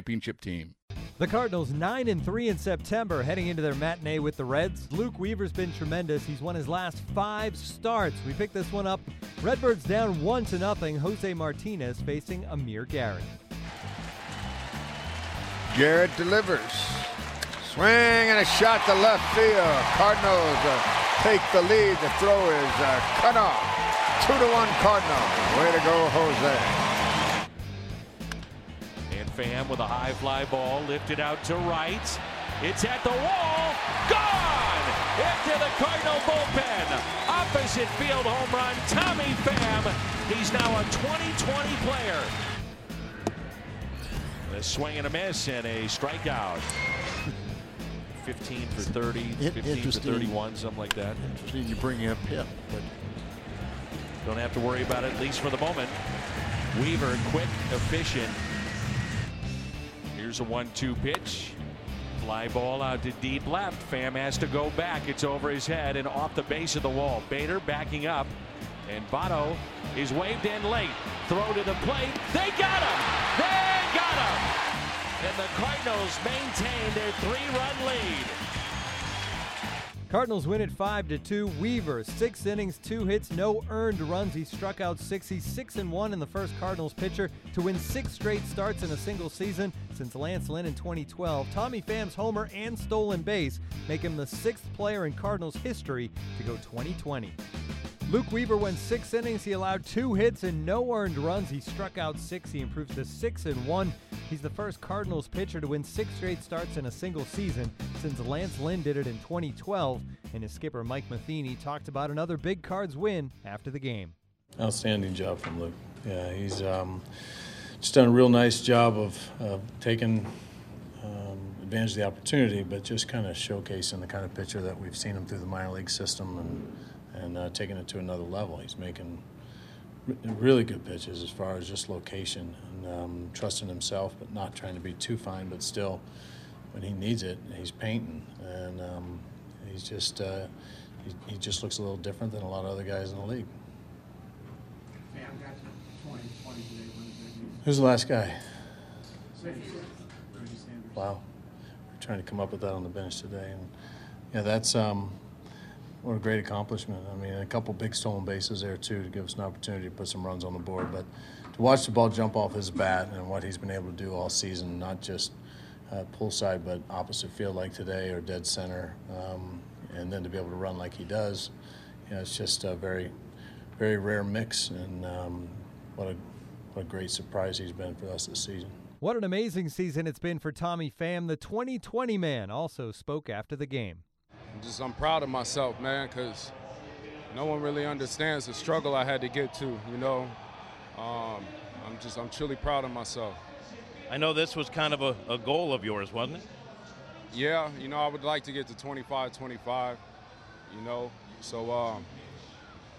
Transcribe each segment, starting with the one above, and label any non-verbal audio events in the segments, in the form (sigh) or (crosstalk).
championship team. The Cardinals 9 and 3 in September, heading into their matinee with the Reds. Luke Weaver's been tremendous. He's won his last five starts. We picked this one up. Redbirds down 1 to nothing. Jose Martinez facing Amir Garrett. Garrett delivers. Swing and a shot to left field. Cardinals uh, take the lead. The throw is uh, cut off. Two to one Cardinals. Way to go, Jose. Pham with a high fly ball lifted out to right. It's at the wall. Gone! Into the Cardinal bullpen. Opposite field home run. Tommy Pham. He's now a 2020 player. A swing and a miss and a strikeout. (laughs) 15 for 30, 15 for 31, something like that. Interesting you bring up him, but Don't have to worry about it, at least for the moment. Weaver, quick, efficient. Here's a one-two pitch. Fly ball out to deep left. Pham has to go back. It's over his head and off the base of the wall. Bader backing up. And Votto is waved in late. Throw to the plate. They got him! They got him! And the Cardinals maintain their three-run lead. Cardinals win at 5 to 2. Weaver, six innings, two hits, no earned runs. He struck out six. He's 6 and 1 in the first Cardinals pitcher to win six straight starts in a single season since Lance Lynn in 2012. Tommy Pham's homer and stolen base make him the sixth player in Cardinals history to go 2020. Luke Weaver went six innings. He allowed two hits and no earned runs. He struck out six. He improves to six and one. He's the first Cardinals pitcher to win six straight starts in a single season since Lance Lynn did it in 2012. And his skipper Mike Matheny talked about another big Cards win after the game. Outstanding job from Luke. Yeah, he's um, just done a real nice job of, taking um, advantage of the opportunity, but just kind of showcasing the kind of pitcher that we've seen him through the minor league system and and uh, taking it to another level. He's making really good pitches as far as just location and um, trusting himself, but not trying to be too fine, but still, when he needs it, he's painting, and um, he's just uh, he, he just looks a little different than a lot of other guys in the league. Who's the last guy? Wow, we're trying to come up with that on the bench today, and yeah, that's um, what a great accomplishment. I mean, a couple big stolen bases there too to give us an opportunity to put some runs on the board. But to watch the ball jump off his bat and what he's been able to do all season, not just uh, pull side but opposite field like today or dead center, um, and then to be able to run like he does, you know, it's just a very, very rare mix. And um, what a what a great surprise he's been for us this season. What an amazing season it's been for Tommy Pham. The 2020 man also spoke after the game. I'm just I'm proud of myself, man, because no one really understands the struggle I had to get to. You know, um, I'm just I'm truly proud of myself. I know this was kind of a, a goal of yours, wasn't it? Yeah, you know I would like to get to 25, 25. You know, so um,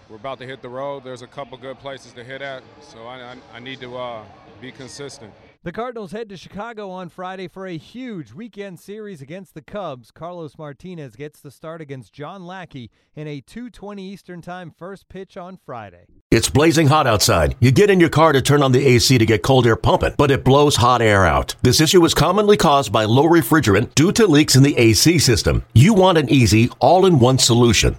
we're about to hit the road. There's a couple good places to hit at, so I I, I need to uh, be consistent. The Cardinals head to Chicago on Friday for a huge weekend series against the Cubs. Carlos Martinez gets the start against John Lackey in a 2:20 Eastern Time first pitch on Friday. It's blazing hot outside. You get in your car to turn on the AC to get cold air pumping, but it blows hot air out. This issue is commonly caused by low refrigerant due to leaks in the AC system. You want an easy, all in one solution.